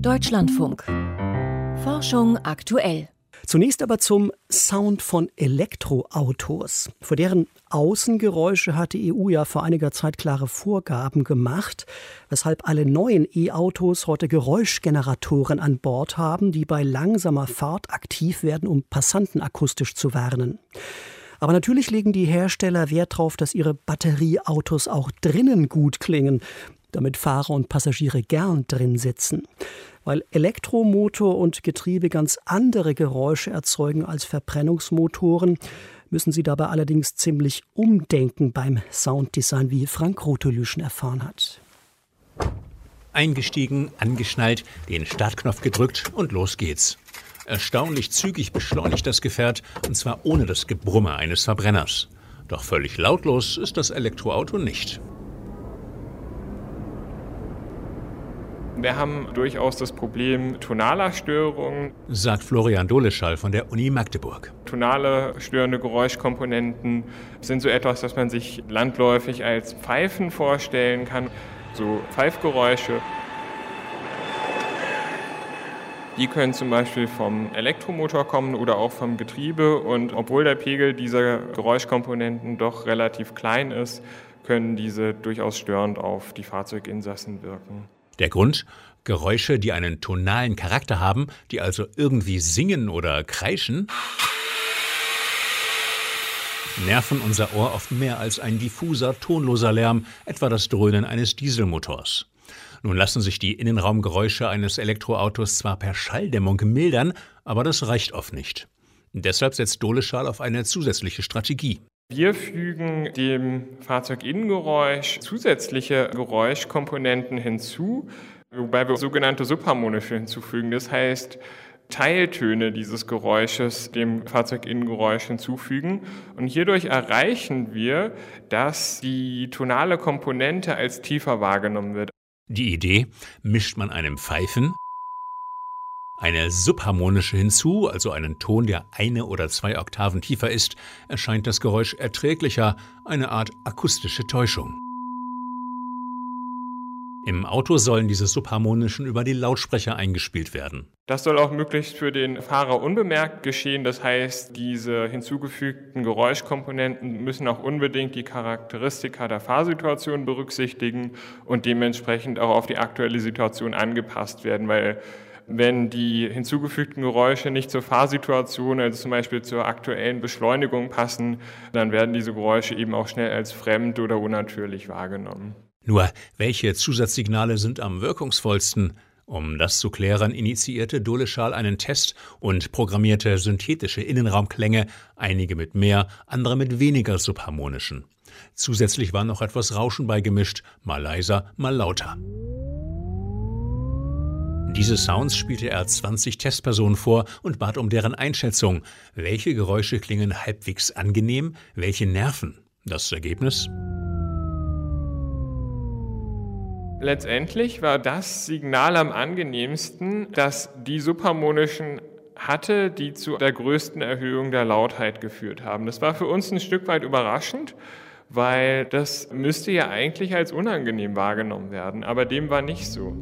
Deutschlandfunk. Forschung aktuell. Zunächst aber zum Sound von Elektroautos. Für deren Außengeräusche hat die EU ja vor einiger Zeit klare Vorgaben gemacht, weshalb alle neuen E-Autos heute Geräuschgeneratoren an Bord haben, die bei langsamer Fahrt aktiv werden, um Passanten akustisch zu warnen. Aber natürlich legen die Hersteller Wert darauf, dass ihre Batterieautos auch drinnen gut klingen, damit Fahrer und Passagiere gern drin sitzen. Weil Elektromotor und Getriebe ganz andere Geräusche erzeugen als Verbrennungsmotoren, müssen sie dabei allerdings ziemlich umdenken beim Sounddesign, wie Frank Rotelüschen erfahren hat. Eingestiegen, angeschnallt, den Startknopf gedrückt und los geht's. Erstaunlich zügig beschleunigt das Gefährt, und zwar ohne das Gebrumme eines Verbrenners. Doch völlig lautlos ist das Elektroauto nicht. Wir haben durchaus das Problem tonaler Störungen, sagt Florian Doleschall von der Uni Magdeburg. Tonale störende Geräuschkomponenten sind so etwas, das man sich landläufig als Pfeifen vorstellen kann, so Pfeifgeräusche. Die können zum Beispiel vom Elektromotor kommen oder auch vom Getriebe. Und obwohl der Pegel dieser Geräuschkomponenten doch relativ klein ist, können diese durchaus störend auf die Fahrzeuginsassen wirken. Der Grund? Geräusche, die einen tonalen Charakter haben, die also irgendwie singen oder kreischen, nerven unser Ohr oft mehr als ein diffuser, tonloser Lärm, etwa das Dröhnen eines Dieselmotors. Nun lassen sich die Innenraumgeräusche eines Elektroautos zwar per Schalldämmung mildern, aber das reicht oft nicht. Deshalb setzt Doleschal auf eine zusätzliche Strategie. Wir fügen dem Fahrzeuginnengeräusch zusätzliche Geräuschkomponenten hinzu, wobei wir sogenannte subharmonische hinzufügen. Das heißt, Teiltöne dieses Geräusches dem Fahrzeuginnengeräusch hinzufügen. Und hierdurch erreichen wir, dass die tonale Komponente als tiefer wahrgenommen wird. Die Idee, mischt man einem Pfeifen, eine subharmonische hinzu, also einen Ton, der eine oder zwei Oktaven tiefer ist, erscheint das Geräusch erträglicher, eine Art akustische Täuschung. Im Auto sollen diese subharmonischen über die Lautsprecher eingespielt werden. Das soll auch möglichst für den Fahrer unbemerkt geschehen. Das heißt, diese hinzugefügten Geräuschkomponenten müssen auch unbedingt die Charakteristika der Fahrsituation berücksichtigen und dementsprechend auch auf die aktuelle Situation angepasst werden, weil wenn die hinzugefügten Geräusche nicht zur Fahrsituation, also zum Beispiel zur aktuellen Beschleunigung passen, dann werden diese Geräusche eben auch schnell als fremd oder unnatürlich wahrgenommen. Nur, welche Zusatzsignale sind am wirkungsvollsten? Um das zu klären, initiierte Doleschal einen Test und programmierte synthetische Innenraumklänge, einige mit mehr, andere mit weniger subharmonischen. Zusätzlich war noch etwas Rauschen beigemischt, mal leiser, mal lauter. Diese Sounds spielte er 20 Testpersonen vor und bat um deren Einschätzung. Welche Geräusche klingen halbwegs angenehm, welche nerven? Das Ergebnis? Letztendlich war das Signal am angenehmsten, das die subharmonischen hatte, die zu der größten Erhöhung der Lautheit geführt haben. Das war für uns ein Stück weit überraschend, weil das müsste ja eigentlich als unangenehm wahrgenommen werden, aber dem war nicht so.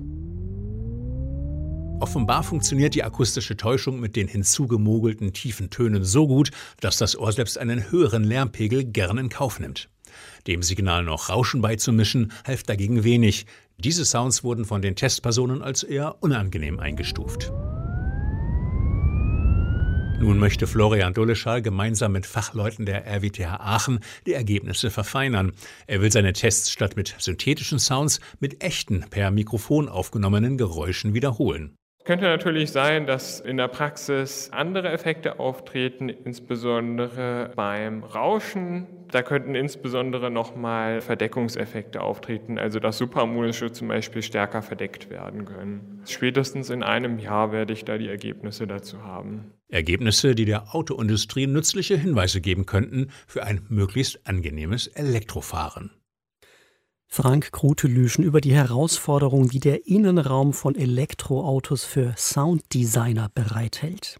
Offenbar funktioniert die akustische Täuschung mit den hinzugemogelten tiefen Tönen so gut, dass das Ohr selbst einen höheren Lärmpegel gern in Kauf nimmt. Dem Signal noch Rauschen beizumischen, half dagegen wenig. Diese Sounds wurden von den Testpersonen als eher unangenehm eingestuft. Nun möchte Florian Doleschal gemeinsam mit Fachleuten der RWTH Aachen die Ergebnisse verfeinern. Er will seine Tests statt mit synthetischen Sounds mit echten per Mikrofon aufgenommenen Geräuschen wiederholen. Könnte natürlich sein, dass in der Praxis andere Effekte auftreten, insbesondere beim Rauschen. Da könnten insbesondere nochmal Verdeckungseffekte auftreten, also dass Superharmonische zum Beispiel stärker verdeckt werden können. Spätestens in einem Jahr werde ich da die Ergebnisse dazu haben. Ergebnisse, die der Autoindustrie nützliche Hinweise geben könnten für ein möglichst angenehmes Elektrofahren. Frank Krutelüschen über die Herausforderungen, die der Innenraum von Elektroautos für Sounddesigner bereithält.